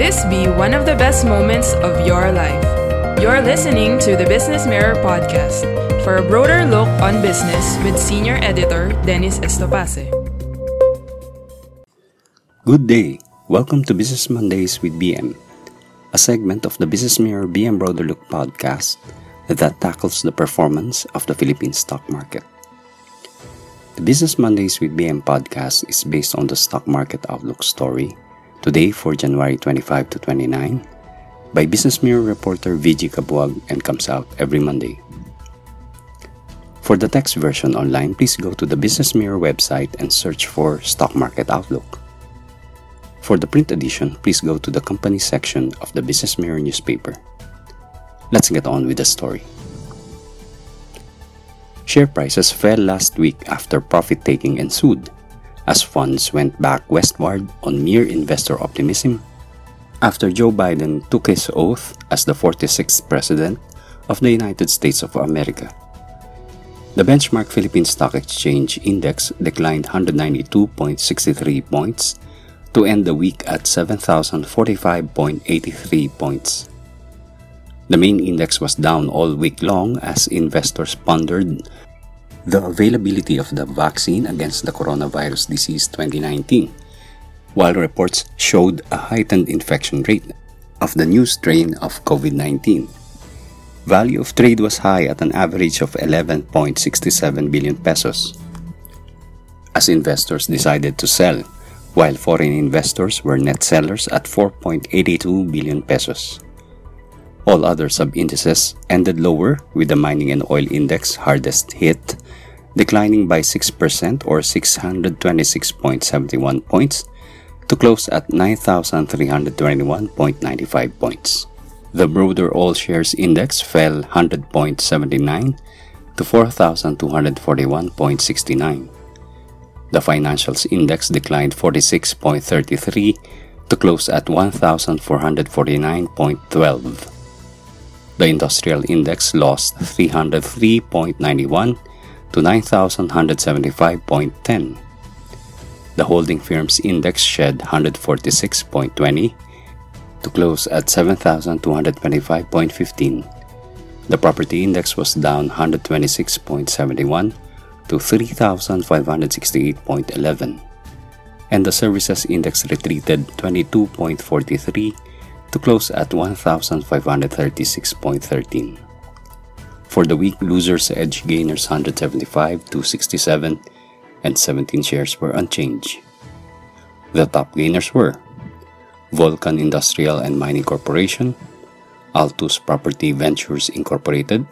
This be one of the best moments of your life. You're listening to the Business Mirror podcast for a broader look on business with senior editor Dennis Estopace. Good day. Welcome to Business Mondays with BM, a segment of the Business Mirror BM Broader Look podcast that tackles the performance of the Philippine stock market. The Business Mondays with BM podcast is based on the stock market outlook story, today for January 25 to 29, by Business Mirror reporter VG Cabuag and comes out every Monday. For the text version online, please go to the Business Mirror website and search for Stock Market Outlook. For the print edition, please go to the company section of the Business Mirror newspaper. Let's get on with the story. Share prices fell last week after profit taking ensued, as funds went back westward on mere investor optimism after Joe Biden took his oath as the 46th President of the United States of America. The benchmark Philippine Stock Exchange Index declined 192.63 points to end the week at 7,045.83 points. The main index was down all week long as investors pondered the availability of the vaccine against the coronavirus disease 2019, while reports showed a heightened infection rate of the new strain of COVID 19. Value of trade was high at an average of 11.67 billion pesos. As investors decided to sell, while foreign investors were net sellers at 4.82 billion pesos. All other sub-indices ended lower with the mining and oil index hardest hit, declining by 6% or 626.71 points to close at 9,321.95 points. The broader all shares index fell 100.79 to 4,241.69. The financials index declined 46.33 to close at 1,449.12. The industrial index lost 303.91 to 9,175.10. The holding firms index shed 146.20 to close at 7,225.15. The property index was down 126.71 to 3,568.11. And the services index retreated 22.43 to close at 1,536.13. For the week, losers edged gainers 175 to 67, and 17 shares were unchanged. The top gainers were Vulcan Industrial and Mining Corporation, Altus Property Ventures Incorporated,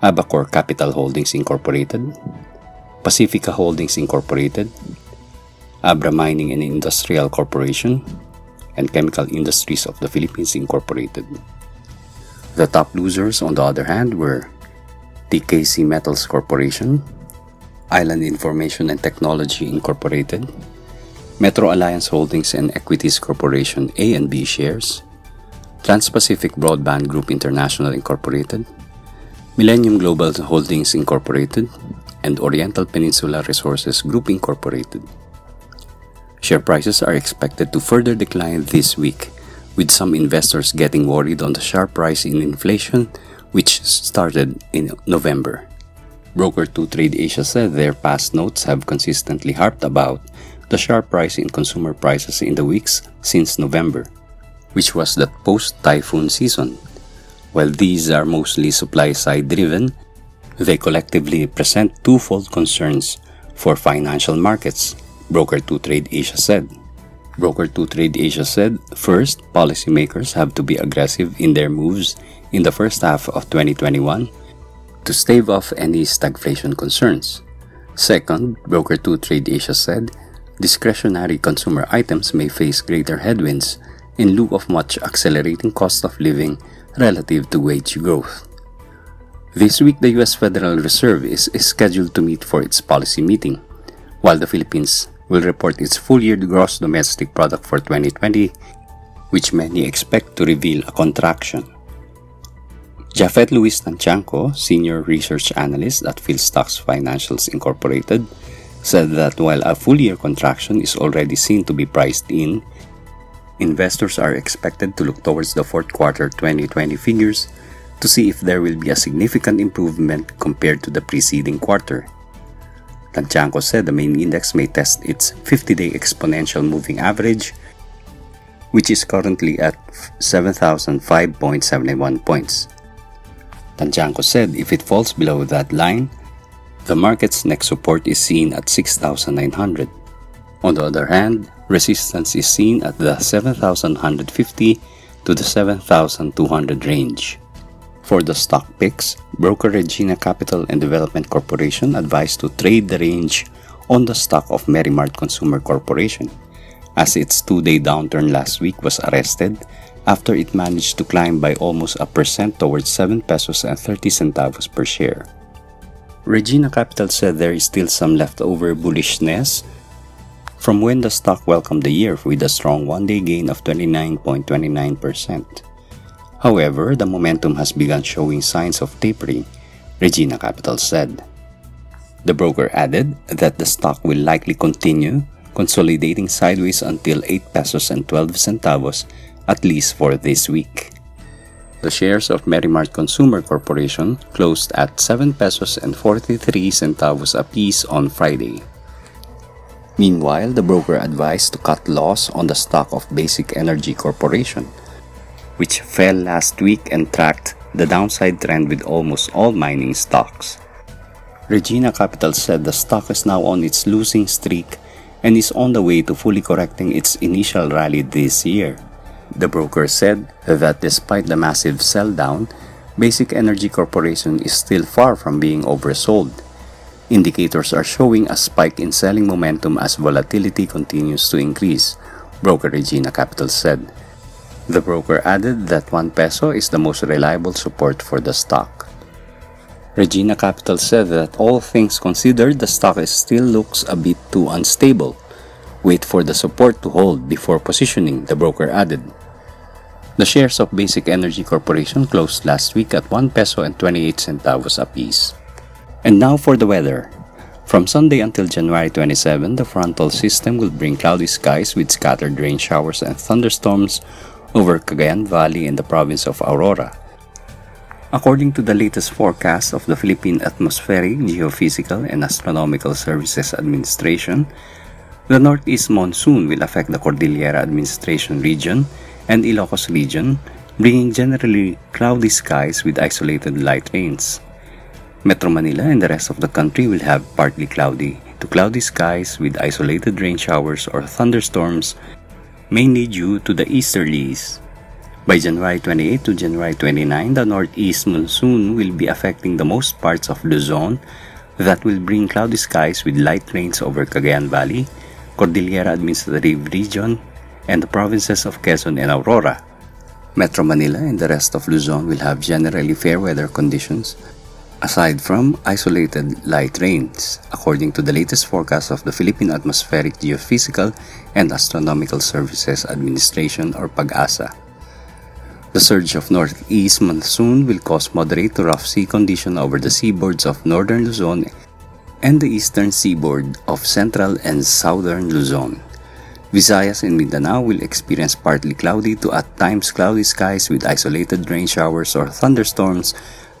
Abacore Capital Holdings Incorporated, Pacifica Holdings Incorporated, Abra Mining and Industrial Corporation, and Chemical Industries of the Philippines Incorporated. The top losers, on the other hand, were TKC Metals Corporation, Island Information and Technology Incorporated, Metro Alliance Holdings and Equities Corporation A and B shares, Trans-Pacific Broadband Group International Incorporated, Millennium Global Holdings Incorporated, and Oriental Peninsula Resources Group Incorporated. Share prices are expected to further decline this week, with some investors getting worried on the sharp rise in inflation, which started in November. Broker 2 Trade Asia said their past notes have consistently harped about the sharp rise in consumer prices in the weeks since November, which was the post typhoon season. While these are mostly supply side driven, they collectively present twofold concerns for financial markets Broker 2 Trade Asia said. Broker 2 Trade Asia said, first, policymakers have to be aggressive in their moves in the first half of 2021 to stave off any stagflation concerns. Second, Broker 2 Trade Asia said, discretionary consumer items may face greater headwinds in lieu of much accelerating cost of living relative to wage growth. This week, the US Federal Reserve is, is scheduled to meet for its policy meeting, while the Philippines will report its full year gross domestic product for 2020, which many expect to reveal a contraction. Japhet Luis Tantiangco, senior research analyst at Philstocks Financials Incorporated, said that while a full year contraction is already seen to be priced in, investors are expected to look towards the fourth quarter 2020 figures to see if there will be a significant improvement compared to the preceding quarter. Tantiangco said the main index may test its 50 day exponential moving average, which is currently at 7,005.71 points. Tantiangco said if it falls below that line, the market's next support is seen at 6,900. On the other hand, resistance is seen at the 7,150 to the 7,200 range. For the stock picks, broker Regina Capital and Development Corporation advised to trade the range on the stock of MerryMart Consumer Corporation, as its two-day downturn last week was arrested after it managed to climb by almost a percent towards 7 pesos and 30 centavos per share. Regina Capital said there is still some leftover bullishness from when the stock welcomed the year with a strong one-day gain of 29.29%. However, the momentum has begun showing signs of tapering, Regina Capital said. The broker added that the stock will likely continue consolidating sideways until 8 pesos and 12 centavos at least for this week. The shares of MerryMart Consumer Corporation closed at 7 pesos and 43 centavos apiece on Friday. Meanwhile, the broker advised to cut loss on the stock of Basic Energy Corporation which fell last week and tracked the downside trend with almost all mining stocks. Regina Capital said the stock is now on its losing streak and is on the way to fully correcting its initial rally this year. The broker said that despite the massive sell down, Basic Energy Corporation is still far from being oversold. Indicators are showing a spike in selling momentum as volatility continues to increase, broker Regina Capital said. The broker added that 1 peso is the most reliable support for the stock. Regina Capital said that all things considered, the stock still looks a bit too unstable. Wait for the support to hold before positioning, the broker added. The shares of Basic Energy Corporation closed last week at 1 peso and 28 centavos apiece. And now for the weather. From Sunday until January 27, the frontal system will bring cloudy skies with scattered rain showers and thunderstorms over Cagayan Valley in the province of Aurora. According to the latest forecast of the Philippine Atmospheric, Geophysical, and Astronomical Services Administration, the northeast monsoon will affect the Cordillera Administration region and Ilocos region, bringing generally cloudy skies with isolated light rains. Metro Manila and the rest of the country will have partly cloudy to cloudy skies with isolated rain showers or thunderstorms mainly due to the easterlies. By January 28 to January 29, the northeast monsoon will be affecting the most parts of Luzon that will bring cloudy skies with light rains over Cagayan Valley, Cordillera Administrative Region, and the provinces of Quezon and Aurora. Metro Manila and the rest of Luzon will have generally fair weather conditions aside from isolated light rains, according to the latest forecast of the Philippine Atmospheric Geophysical and Astronomical Services Administration or PAGASA. The surge of northeast monsoon will cause moderate to rough sea condition over the seaboards of northern Luzon and the eastern seaboard of central and southern Luzon. Visayas and Mindanao will experience partly cloudy to at times cloudy skies with isolated rain showers or thunderstorms